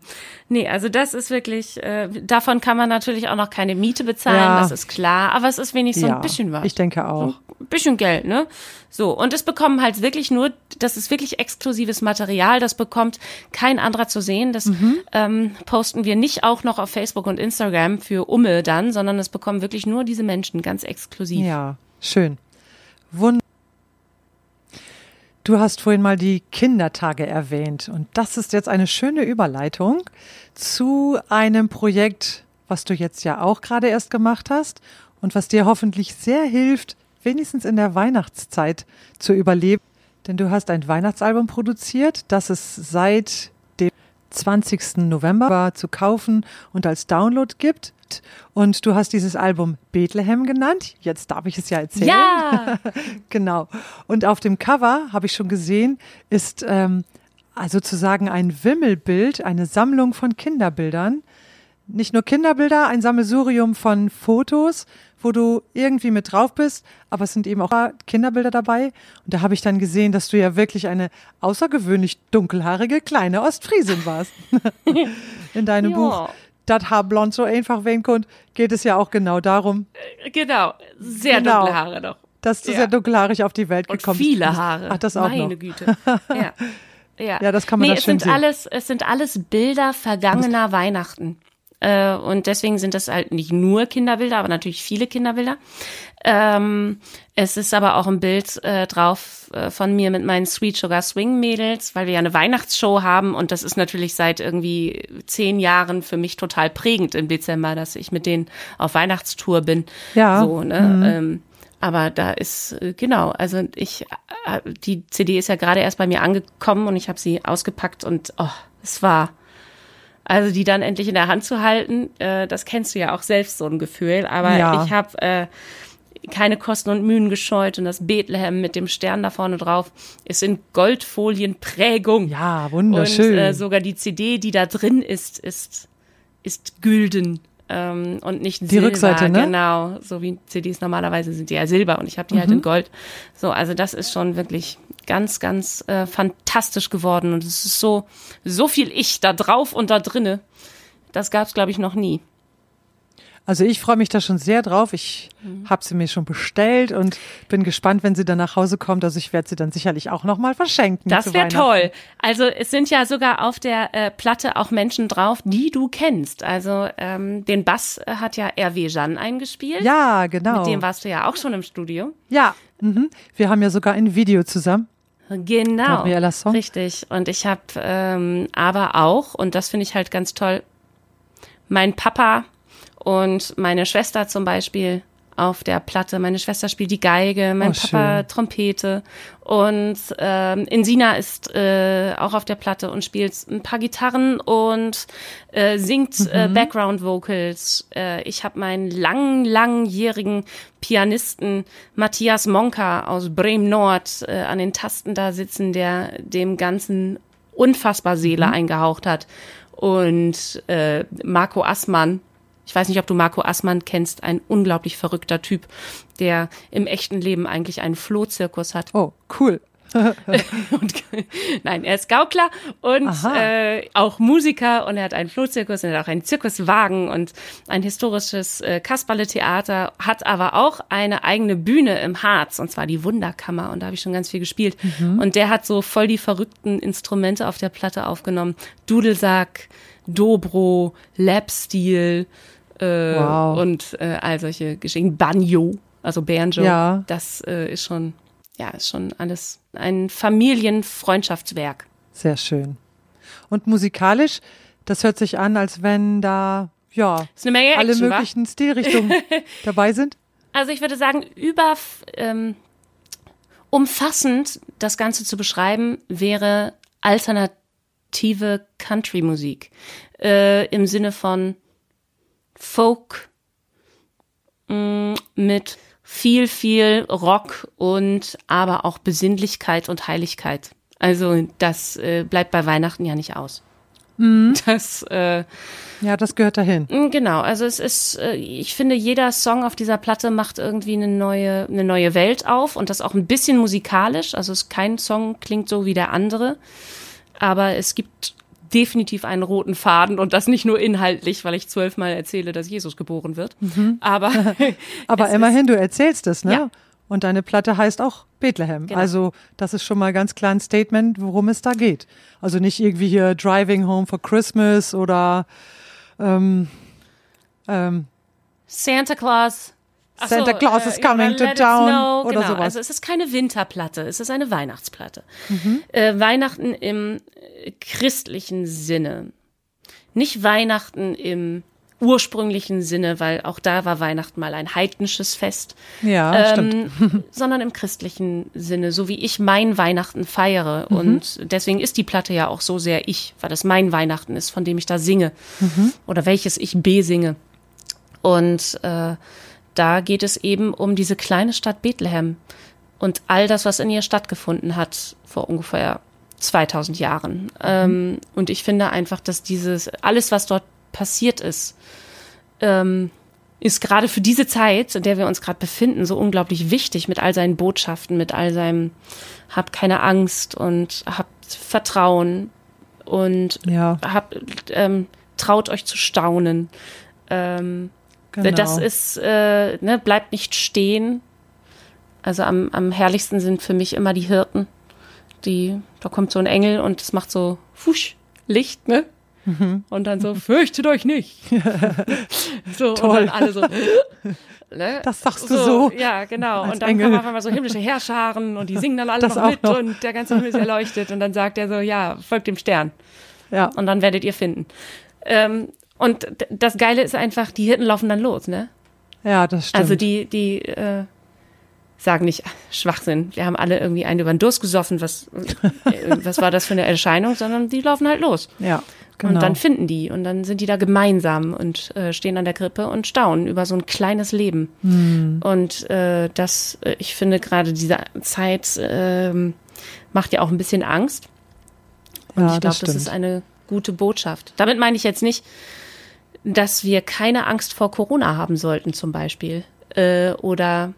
Nee, also das ist wirklich, äh, davon kann man natürlich auch noch keine Miete bezahlen, Ja. das ist klar, aber es ist wenigstens so ja, ein bisschen was. ich denke auch. ein bisschen Geld, ne? So, und es bekommen halt wirklich nur, das ist wirklich exklusives Material, das bekommt kein anderer zu sehen. Das Mhm. ähm, posten wir nicht auch noch auf Facebook und Instagram für Umme dann, sondern es bekommen wirklich nur diese Menschen ganz exklusiv. Ja, schön. Wunderbar. Du hast vorhin mal die Kindertage erwähnt und das ist jetzt eine schöne Überleitung zu einem Projekt, was du jetzt ja auch gerade erst gemacht hast und was dir hoffentlich sehr hilft, wenigstens in der Weihnachtszeit zu überleben. Denn du hast ein Weihnachtsalbum produziert, das es seit 20. November zu kaufen und als Download gibt. Und du hast dieses Album Bethlehem genannt. Jetzt darf ich es ja erzählen. Ja, Genau. Und auf dem Cover habe ich schon gesehen, ist ähm, also sozusagen ein Wimmelbild, eine Sammlung von Kinderbildern. Nicht nur Kinderbilder, ein Sammelsurium von Fotos, wo du irgendwie mit drauf bist, aber es sind eben auch Kinderbilder dabei. Und da habe ich dann gesehen, dass du ja wirklich eine außergewöhnlich dunkelhaarige kleine Ostfriesin warst. In deinem Ja. Buch Das Haar blond so einfach wen kommt, geht es ja auch genau darum, genau. Sehr Genau. dunkle Haare noch. dass du Ja. sehr dunkelhaarig auf die Welt Und gekommen viele bist. Haare. Ach, das auch Meine noch. Güte. Ja. Ja. Ja, das kann man nee, da es sind sehen. alles, es sind alles Bilder vergangener Weihnachten. Äh, und deswegen sind das halt nicht nur Kinderbilder, aber natürlich viele Kinderbilder. Ähm, es ist aber auch ein Bild äh, drauf äh, von mir mit meinen Sweet Sugar Swing Mädels, weil wir ja eine Weihnachtsshow haben und das ist natürlich seit irgendwie zehn Jahren für mich total prägend im Dezember, dass ich mit denen auf Weihnachtstour bin. Ja. So, ne? Ähm, aber da ist, äh, genau, also ich, äh, die CD ist ja gerade erst bei mir angekommen und ich habe sie ausgepackt und oh, es war, also die dann endlich in der Hand zu halten, äh, das kennst du ja auch selbst, so ein Gefühl. Aber Ja. ich habe äh, keine Kosten und Mühen gescheut und das Bethlehem mit dem Stern da vorne drauf ist in Goldfolienprägung. Ja, Und wunderschön. äh, sogar die CD, die da drin ist, ist ist gülden ähm, und nicht Die Silber. Rückseite, ne? Genau, so wie CDs normalerweise sind die ja Silber und ich habe die halt Mhm. in Gold. So, also das ist schon wirklich ganz, ganz äh, fantastisch geworden und es ist so so viel Ich da drauf und da drinne. Das gab's glaube ich noch nie. Also ich freue mich da schon sehr drauf. Ich Mhm. habe sie mir schon bestellt und bin gespannt, wenn sie dann nach Hause kommt. Also ich werde sie dann sicherlich auch nochmal verschenken. Das wäre toll. Also es sind ja sogar auf der äh, Platte auch Menschen drauf, die du kennst. Also ähm, den Bass äh, hat ja R.W. Jan eingespielt. Ja, genau. Mit dem warst du ja auch schon im Studio. ja, mhm. wir haben ja sogar ein Video zusammen. Genau. Richtig. Und ich habe ähm, aber auch, und das finde ich halt ganz toll, mein Papa und meine Schwester zum Beispiel auf der Platte. Meine Schwester spielt die Geige, mein Oh, Papa schön. Trompete und ähm, Insina ist äh, auch auf der Platte und spielt ein paar Gitarren und äh, singt äh, Mhm. Background Vocals. Äh, ich habe meinen lang, langjährigen Pianisten Matthias Monka aus Bremen Nord äh, an den Tasten da sitzen, der dem Ganzen unfassbar Seele Mhm. eingehaucht hat. Und äh, Marco Assmann, ich weiß nicht, ob du Marco Assmann kennst, ein unglaublich verrückter Typ, der im echten Leben eigentlich einen Flohzirkus hat. Oh, cool. Und, nein, er ist Gaukler und äh, auch Musiker und er hat einen Flohzirkus und er hat auch einen Zirkuswagen und ein historisches äh, Kasperle-Theater, hat aber auch eine eigene Bühne im Harz und zwar die Wunderkammer und da habe ich schon ganz viel gespielt. Und der hat so voll die verrückten Instrumente auf der Platte aufgenommen. Dudelsack, Dobro, Lapsteel äh, Wow. und äh, all solche Geschichten. Banjo, also Banjo. Ja. Das äh, ist schon, ja, ist schon alles ein Familienfreundschaftswerk. Sehr schön. Und musikalisch, das hört sich an, als wenn da, ja, alle Action, wa? möglichen Stilrichtungen dabei sind. Also ich würde sagen, über ähm, umfassend das Ganze zu beschreiben, wäre alternative Country-Musik. Äh, Im Sinne von Folk mh, mit viel, viel Rock und aber auch Besinnlichkeit und Heiligkeit. Also das äh, bleibt bei Weihnachten ja nicht aus. Das äh, Ja, das gehört dahin. Mm, Genau, also es ist, äh, ich finde, jeder Song auf dieser Platte macht irgendwie eine neue, eine neue Welt auf und das auch ein bisschen musikalisch. Also es kein Song klingt so wie der andere, aber es gibt definitiv einen roten Faden und das nicht nur inhaltlich, weil ich zwölfmal erzähle, dass Jesus geboren wird. Aber Aber es immerhin, du erzählst es, ne? Ja. Und deine Platte heißt auch Bethlehem. Genau. Also das ist schon mal ganz klar ein Statement, worum es da geht. Also nicht irgendwie hier Driving Home for Christmas oder ähm, ähm, Santa Claus. Ach so, Santa Claus is äh, coming to town snow, oder genau. sowas. Also es ist keine Winterplatte, es ist eine Weihnachtsplatte. Mhm. Äh, Weihnachten im äh, christlichen Sinne. Nicht Weihnachten im ursprünglichen Sinne, weil auch da war Weihnachten mal ein heidnisches Fest, ja, stimmt. ähm, sondern im christlichen Sinne, so wie ich mein Weihnachten feiere. Mhm. Und deswegen ist die Platte ja auch so sehr ich, weil das mein Weihnachten ist, von dem ich da singe Mhm. oder welches ich besinge. Und äh, da geht es eben um diese kleine Stadt Bethlehem und all das, was in ihr stattgefunden hat vor ungefähr 2000 Jahren. Ähm, und ich finde einfach, dass dieses alles, was dort passiert ist, ähm, ist gerade für diese Zeit, in der wir uns gerade befinden, so unglaublich wichtig mit all seinen Botschaften, mit all seinem habt keine Angst und habt Vertrauen und Ja, habt ähm, traut euch zu staunen. Ähm, genau. das ist, äh, ne, bleibt nicht stehen. Also am, am herrlichsten sind für mich immer die Hirten. Die, da kommt so ein Engel und es macht so Fusch, Licht, ne? Mhm. Und dann so, fürchtet euch nicht. so, Toll. und dann alle so, ne? Das sagst du so Ja, genau. Und dann Engel. kommen auf einmal so himmlische Herrscharen und die singen dann alle Das noch mit noch. und der ganze Himmel ist erleuchtet. Und dann sagt er so, ja, folgt dem Stern ja, und dann werdet ihr finden. Ähm, und das Geile ist einfach, die Hirten laufen dann los, ne? ja, das stimmt. Also die, die äh, sagen nicht "Ach, Schwachsinn, wir haben alle irgendwie einen über den Durst gesoffen, was, äh, was war das für eine Erscheinung, sondern die laufen halt los. ja, genau. Und dann finden die und dann sind die da gemeinsam und äh, stehen an der Krippe und staunen über so ein kleines Leben. Hm. Und äh, das, äh, ich finde gerade diese Zeit ähm, macht ja auch ein bisschen Angst. Und Ja, ich glaube, das das, ist eine gute Botschaft. Damit meine ich jetzt nicht, dass wir keine Angst vor Corona haben sollten, zum Beispiel. Äh, oder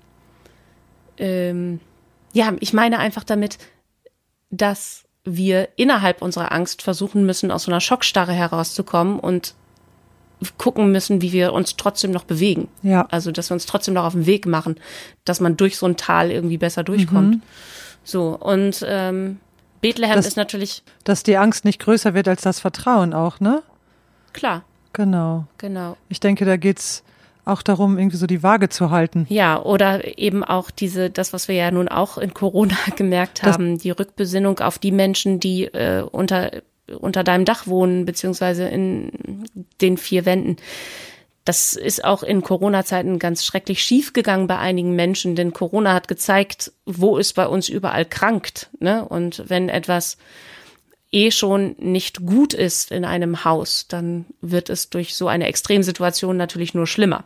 ähm, ja, ich meine einfach damit, dass wir innerhalb unserer Angst versuchen müssen, aus so einer Schockstarre herauszukommen und gucken müssen, wie wir uns trotzdem noch bewegen. Ja. Also, dass wir uns trotzdem noch auf den Weg machen, dass man durch so ein Tal irgendwie besser durchkommt. Mhm. So, und ähm, Bethlehem Das- ist natürlich Dass die Angst nicht größer wird als das Vertrauen auch, ne? klar, Genau. genau. Ich denke, da geht's auch darum, irgendwie so die Waage zu halten. Ja, oder eben auch diese, das, was wir ja nun auch in Corona gemerkt Das- haben, die Rückbesinnung auf die Menschen, die äh, unter, unter deinem Dach wohnen, beziehungsweise in den vier Wänden. Das ist auch in Corona-Zeiten ganz schrecklich schief gegangen bei einigen Menschen, denn Corona hat gezeigt, wo es bei uns überall krankt. Ne? Und wenn etwas eh schon nicht gut ist in einem Haus, dann wird es durch so eine Extremsituation natürlich nur schlimmer.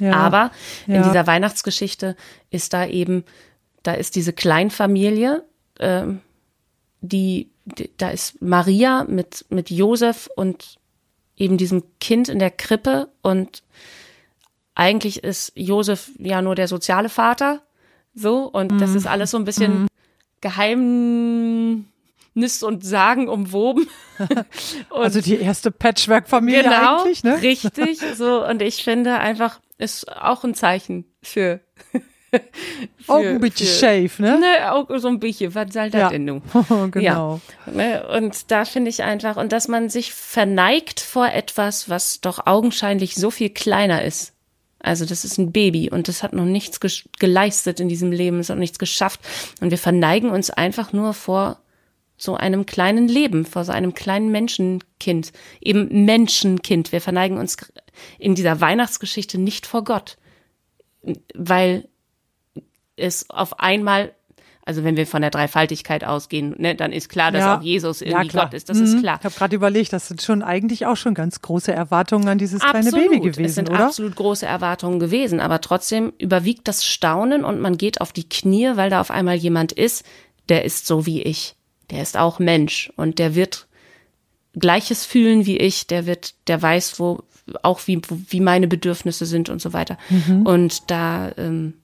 Ja. Aber in Ja. dieser Weihnachtsgeschichte ist da eben, da ist diese Kleinfamilie, ähm, die, die, da ist Maria mit, mit Josef und eben diesem Kind in der Krippe und eigentlich ist Josef ja nur der soziale Vater, so, und Mhm. das ist alles so ein bisschen Geheimnis und Sagen umwoben. und also die erste Patchwork-Familie genau, eigentlich, ne? richtig, so, und ich finde einfach, ist auch ein Zeichen für, Auch ein bisschen für- shave, ne? Ne, auch so ein bisschen, was soll das Ja. denn nun? genau. Ne, Und da finde ich einfach, und dass man sich verneigt vor etwas, was doch augenscheinlich so viel kleiner ist. Also das ist ein Baby und das hat noch nichts geleistet in diesem Leben, es hat noch nichts geschafft. Und wir verneigen uns einfach nur vor so einem kleinen Leben, vor so einem kleinen Menschenkind, eben Menschenkind. Wir verneigen uns in dieser Weihnachtsgeschichte nicht vor Gott, weil es auf einmal, also wenn wir von der Dreifaltigkeit ausgehen, ne, dann ist klar, dass Ja. auch Jesus Ja, irgendwie klar. Gott ist. Das ist Mhm. klar. Ich habe gerade überlegt, das sind schon eigentlich auch schon ganz große Erwartungen an dieses kleine Absolut. Baby es gewesen, sind oder? absolut große Erwartungen gewesen, aber trotzdem überwiegt das Staunen und man geht auf die Knie, weil da auf einmal jemand ist, der ist so wie ich. Der ist auch Mensch und der wird Gleiches fühlen wie ich, der wird, der weiß, wo auch wie, wie meine Bedürfnisse sind und so weiter. Mhm. Und da ähm,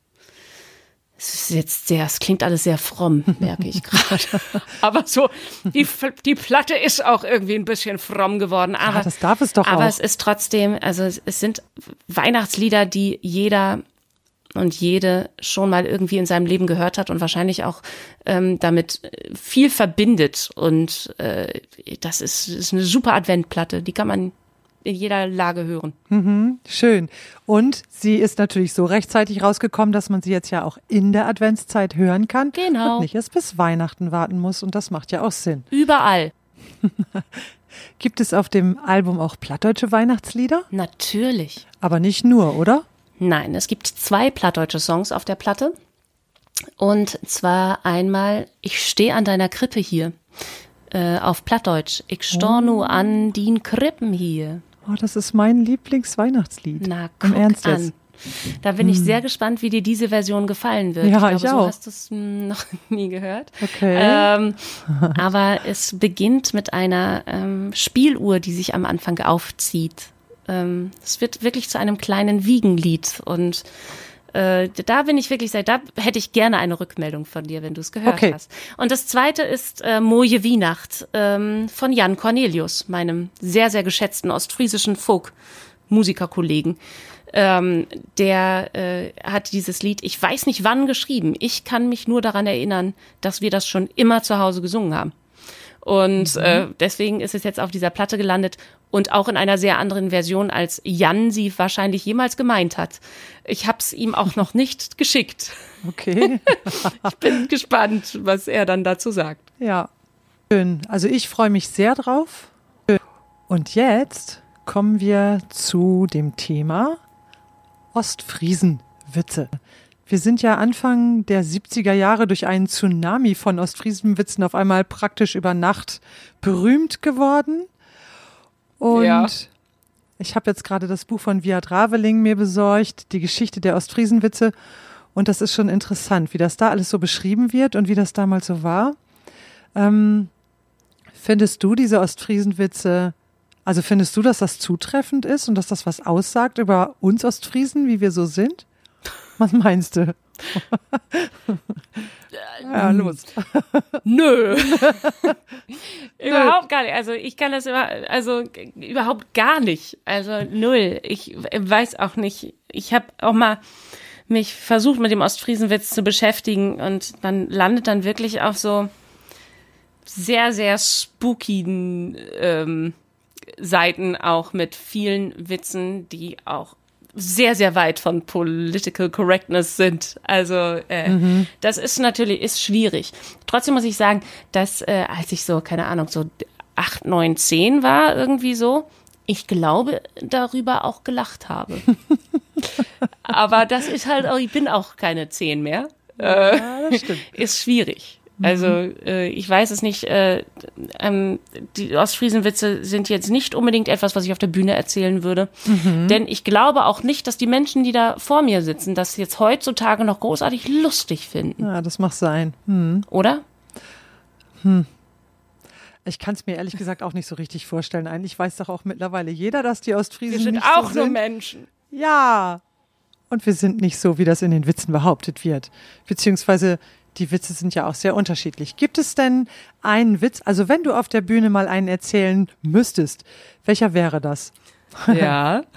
es ist jetzt sehr, es klingt alles sehr fromm, merke ich gerade. aber so, die, die Platte ist auch irgendwie ein bisschen fromm geworden. Aber, das darf es doch aber auch. es ist trotzdem, also es, es sind Weihnachtslieder, die jeder und jede schon mal irgendwie in seinem Leben gehört hat und wahrscheinlich auch ähm, damit äh, viel verbindet. Und äh, das ist, ist eine super Adventplatte, die kann man in jeder Lage hören. Schön. Und sie ist natürlich so rechtzeitig rausgekommen, dass man sie jetzt ja auch in der Adventszeit hören kann. Genau. Und nicht erst bis Weihnachten warten muss. Und das macht ja auch Sinn. Überall. Gibt es auf dem Album auch plattdeutsche Weihnachtslieder? Natürlich. Aber nicht nur, oder? Nein, es gibt zwei plattdeutsche Songs auf der Platte. Und zwar einmal Ich steh an deiner Krippe hier. Äh, auf Plattdeutsch. Ich stor nu an din Krippen hier. Oh, das ist mein Lieblingsweihnachtslied. Na, Im guck Ernst an. jetzt. Da bin ich sehr gespannt, wie dir diese Version gefallen wird. Ja, glaube, ich so auch. hast du es hm, noch nie gehört. Okay. Ähm, aber es beginnt mit einer ähm, Spieluhr, die sich am Anfang aufzieht. Ähm, es wird wirklich zu einem kleinen Wiegenlied und äh, da bin ich wirklich sehr, da hätte ich gerne eine Rückmeldung von dir, wenn du es gehört Okay. hast. Und das zweite ist äh, Moje Wienacht ähm, von Jan Cornelius, meinem sehr, sehr geschätzten ostfriesischen Folk-Musikerkollegen. Ähm, der äh, hat dieses Lied, ich weiß nicht wann geschrieben. Ich kann mich nur daran erinnern, dass wir das schon immer zu Hause gesungen haben. Und äh, deswegen ist es jetzt auf dieser Platte gelandet und auch in einer sehr anderen Version, als Jan sie wahrscheinlich jemals gemeint hat. Ich habe es ihm auch noch nicht geschickt. Okay. Ich bin gespannt, was er dann dazu sagt. ja. Schön. Also ich freue mich sehr drauf. Und jetzt kommen wir zu dem Thema Ostfriesenwitze. Wir sind ja Anfang der 70er Jahre durch einen Tsunami von Ostfriesenwitzen auf einmal praktisch über Nacht berühmt geworden. Und Ja. ich habe jetzt gerade das Buch von Viat Raveling mir besorgt, die Geschichte der Ostfriesenwitze. Und das ist schon interessant, wie das da alles so beschrieben wird und wie das damals so war. Ähm, findest du diese Ostfriesenwitze Also findest du, dass das zutreffend ist und dass das was aussagt über uns Ostfriesen, wie wir so sind? Was meinst du? ja, los. Nö. überhaupt gar nicht. Also ich kann das immer, also überhaupt gar nicht. Also null. Ich weiß auch nicht. Ich habe auch mal mich versucht mit dem Ostfriesenwitz zu beschäftigen und man landet dann wirklich auf so sehr, sehr spooky ähm, Seiten auch mit vielen Witzen, die auch sehr, sehr weit von Political Correctness sind. Also äh, mhm. das ist natürlich ist schwierig. Trotzdem muss ich sagen, dass äh, als ich so, keine Ahnung, so acht, neun, zehn war, irgendwie so, ich glaube, darüber auch gelacht habe. Aber das ist halt, auch, ich bin auch keine zehn mehr. Ja, das stimmt. Ist schwierig. Also mhm. äh, ich weiß es nicht. Äh, ähm, die Ostfriesenwitze sind jetzt nicht unbedingt etwas, was ich auf der Bühne erzählen würde. Mhm. Denn ich glaube auch nicht, dass die Menschen, die da vor mir sitzen, das jetzt heutzutage noch großartig lustig finden. Ja, das mag sein. Hm. Oder? Hm. Ich kann es mir ehrlich gesagt auch nicht so richtig vorstellen. Eigentlich weiß doch auch mittlerweile jeder, dass die Ostfriesen wir sind nicht auch so sind. nur Menschen. Ja. Und wir sind nicht so, wie das in den Witzen behauptet wird. Beziehungsweise die Witze sind ja auch sehr unterschiedlich. Gibt es denn einen Witz, also wenn du auf der Bühne mal einen erzählen müsstest, welcher wäre das? Ja.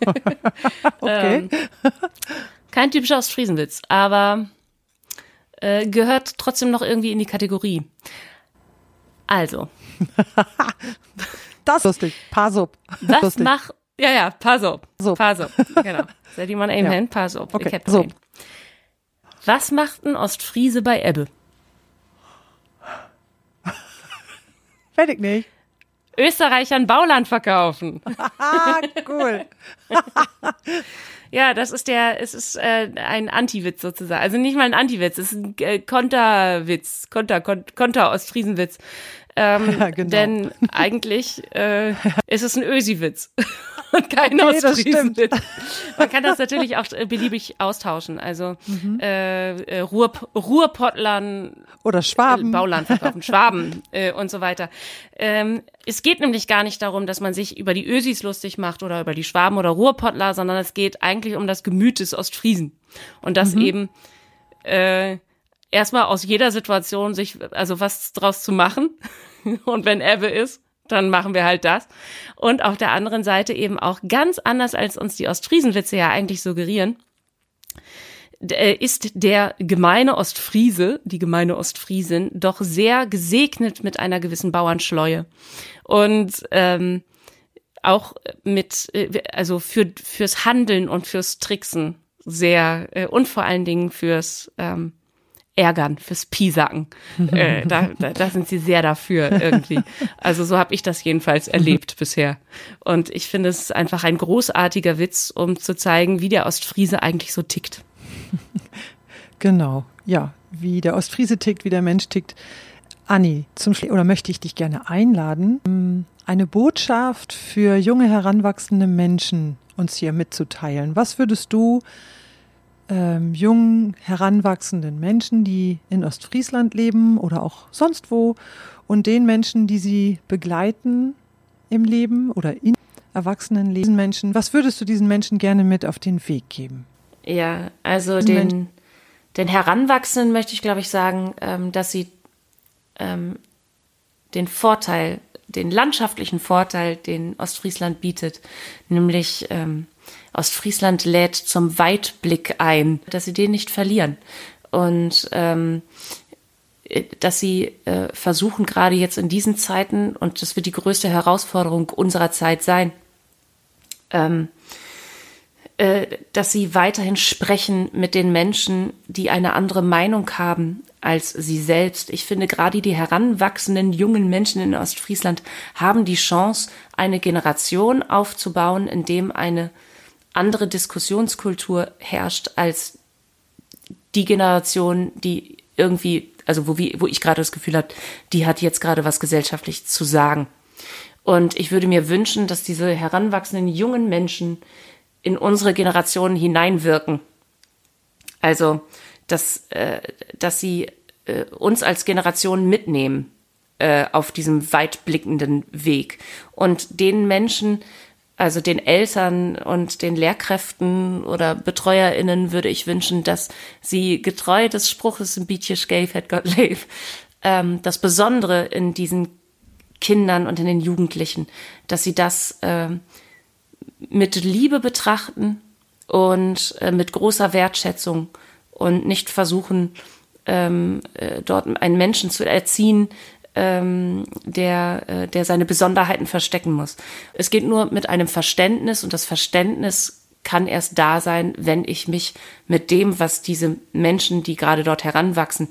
okay. Ähm, kein typischer Ostfriesenwitz, aber äh, gehört trotzdem noch irgendwie in die Kategorie. Also. das ist lustig. Pass up. Was lustig. mach, ja, ja, pass up. So. Pass up. Genau. Seid mal aim ja. pass up. Okay. So. Was macht ein Ostfriese bei Ebbe? Fertig nicht. Österreichern Bauland verkaufen. cool. ja, das ist der, es ist äh, ein Anti-Witz sozusagen. Also nicht mal ein Anti-Witz, es ist ein äh, Konterwitz, Konter, Konter-Ostfriesenwitz. Ähm, genau. Denn eigentlich äh, ist es ein Ösi-Witz und kein okay, Ostfriesenwitz. Man kann das natürlich auch beliebig austauschen. Also mhm. äh, äh Ruhr, Ruhrpottlern oder Schwaben, äh, Bauland verkaufen, Schwaben äh, und so weiter. Ähm, es geht nämlich gar nicht darum, dass man sich über die Ösis lustig macht oder über die Schwaben oder Ruhrpottler, sondern es geht eigentlich um das Gemüt des Ostfriesen und das mhm. eben äh, erstmal aus jeder Situation sich, also was draus zu machen. Und wenn Ebbe ist, dann machen wir halt das. Und auf der anderen Seite eben auch ganz anders, als uns die Ostfriesenwitze ja eigentlich suggerieren, äh, ist der gemeine Ostfriese, die gemeine Ostfriesin, doch sehr gesegnet mit einer gewissen Bauernschleue. Und ähm, auch mit, äh, also für, fürs Handeln und fürs Tricksen sehr äh, und vor allen Dingen fürs ähm, ärgern, fürs Piesacken. äh, da, da, da sind sie sehr dafür irgendwie. Also so habe ich das jedenfalls erlebt bisher. Und ich finde es einfach ein großartiger Witz, um zu zeigen, wie der Ostfriese eigentlich so tickt. Genau, ja, wie der Ostfriese tickt, wie der Mensch tickt. Anni, zum Schluss, oder möchte ich dich gerne einladen, ähm, eine Botschaft für junge heranwachsende Menschen uns hier mitzuteilen. Was würdest du ähm, jungen, heranwachsenden Menschen, die in Ostfriesland leben oder auch sonst wo und den Menschen, die sie begleiten im Leben oder in Erwachsenen leben Menschen. Was würdest du diesen Menschen gerne mit auf den Weg geben? Ja, also den, den Heranwachsenden möchte ich, glaube ich, sagen, ähm, dass sie ähm, den Vorteil, den landschaftlichen Vorteil, den Ostfriesland bietet, nämlich ähm, Ostfriesland lädt zum Weitblick ein, dass sie den nicht verlieren. Und ähm, dass sie äh, versuchen, gerade jetzt in diesen Zeiten, und das wird die größte Herausforderung unserer Zeit sein, ähm, äh, dass sie weiterhin sprechen mit den Menschen, die eine andere Meinung haben als sie selbst. Ich finde, gerade die heranwachsenden jungen Menschen in Ostfriesland haben die Chance, eine Generation aufzubauen, in dem eine andere Diskussionskultur herrscht als die Generation, die irgendwie, also wo, wie, wo ich gerade das Gefühl habe, die hat jetzt gerade was gesellschaftlich zu sagen. Und ich würde mir wünschen, dass diese heranwachsenden jungen Menschen in unsere Generation hineinwirken. Also, dass, äh, dass sie äh, uns als Generation mitnehmen äh, auf diesem weitblickenden Weg. Und den Menschen, also den Eltern und den Lehrkräften oder BetreuerInnen würde ich wünschen, dass sie getreu des Spruches ein Bietjes gave hat Gott leib, ähm, das Besondere in diesen Kindern und in den Jugendlichen, dass sie das äh, mit Liebe betrachten und äh, mit großer Wertschätzung und nicht versuchen, ähm, äh, dort einen Menschen zu erziehen, ähm, der, äh, der seine Besonderheiten verstecken muss. Es geht nur mit einem Verständnis und das Verständnis kann erst da sein, wenn ich mich mit dem, was diese Menschen, die gerade dort heranwachsen,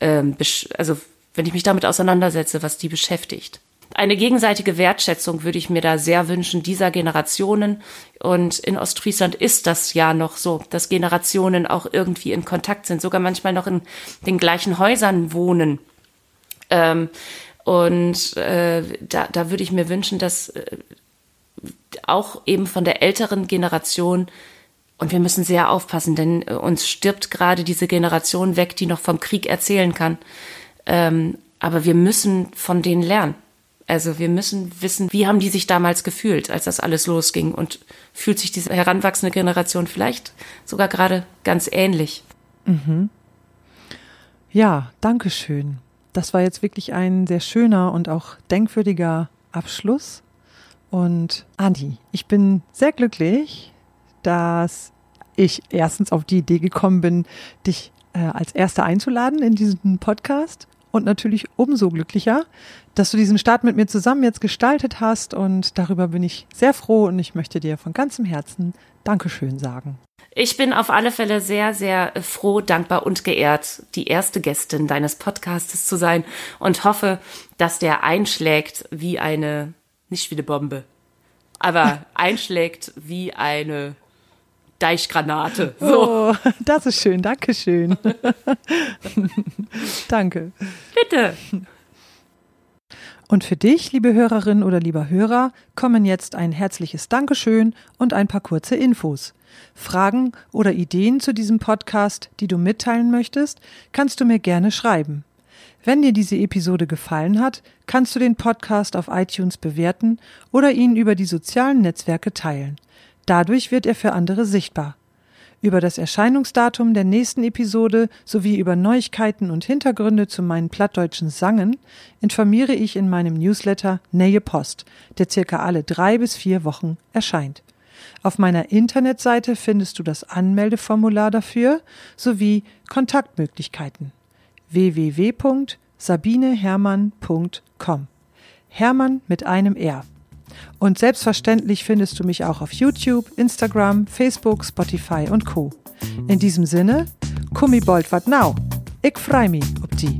ähm, also wenn ich mich damit auseinandersetze, was die beschäftigt. Eine gegenseitige Wertschätzung würde ich mir da sehr wünschen, dieser Generationen. Und in Ostfriesland ist das ja noch so, dass Generationen auch irgendwie in Kontakt sind, sogar manchmal noch in den gleichen Häusern wohnen. Ähm, und äh, da, da würde ich mir wünschen, dass äh, auch eben von der älteren Generation und wir müssen sehr aufpassen, denn äh, uns stirbt gerade diese Generation weg, die noch vom Krieg erzählen kann. Ähm, aber wir müssen von denen lernen. Also wir müssen wissen, wie haben die sich damals gefühlt, als das alles losging und fühlt sich diese heranwachsende Generation vielleicht sogar gerade ganz ähnlich. Mhm. Ja, danke schön. Das war jetzt wirklich ein sehr schöner und auch denkwürdiger Abschluss. Und Andi, ich bin sehr glücklich, dass ich erstens auf die Idee gekommen bin, dich äh, als Erste einzuladen in diesen Podcast und natürlich umso glücklicher, dass du diesen Start mit mir zusammen jetzt gestaltet hast und darüber bin ich sehr froh und ich möchte dir von ganzem Herzen Dankeschön sagen. Ich bin auf alle Fälle sehr, sehr froh, dankbar und geehrt, die erste Gästin deines Podcastes zu sein und hoffe, dass der einschlägt wie eine, nicht wie eine Bombe, aber einschlägt wie eine Deichgranate. So. Oh, das ist schön, danke schön. Danke. Bitte. Und für dich, liebe Hörerin oder lieber Hörer, kommen jetzt ein herzliches Dankeschön und ein paar kurze Infos. Fragen oder Ideen zu diesem Podcast, die du mitteilen möchtest, kannst du mir gerne schreiben. Wenn dir diese Episode gefallen hat, kannst du den Podcast auf iTunes bewerten oder ihn über die sozialen Netzwerke teilen. Dadurch wird er für andere sichtbar. Über das Erscheinungsdatum der nächsten Episode sowie über Neuigkeiten und Hintergründe zu meinen plattdeutschen Sangen informiere ich in meinem Newsletter Nähe Post, der circa alle drei bis vier Wochen erscheint. Auf meiner Internetseite findest du das Anmeldeformular dafür sowie Kontaktmöglichkeiten www.sabinehermann.com. Hermann mit einem R. Und selbstverständlich findest du mich auch auf YouTube, Instagram, Facebook, Spotify und Co. In diesem Sinne, kummi bold wat now. Ich freu mich ob die.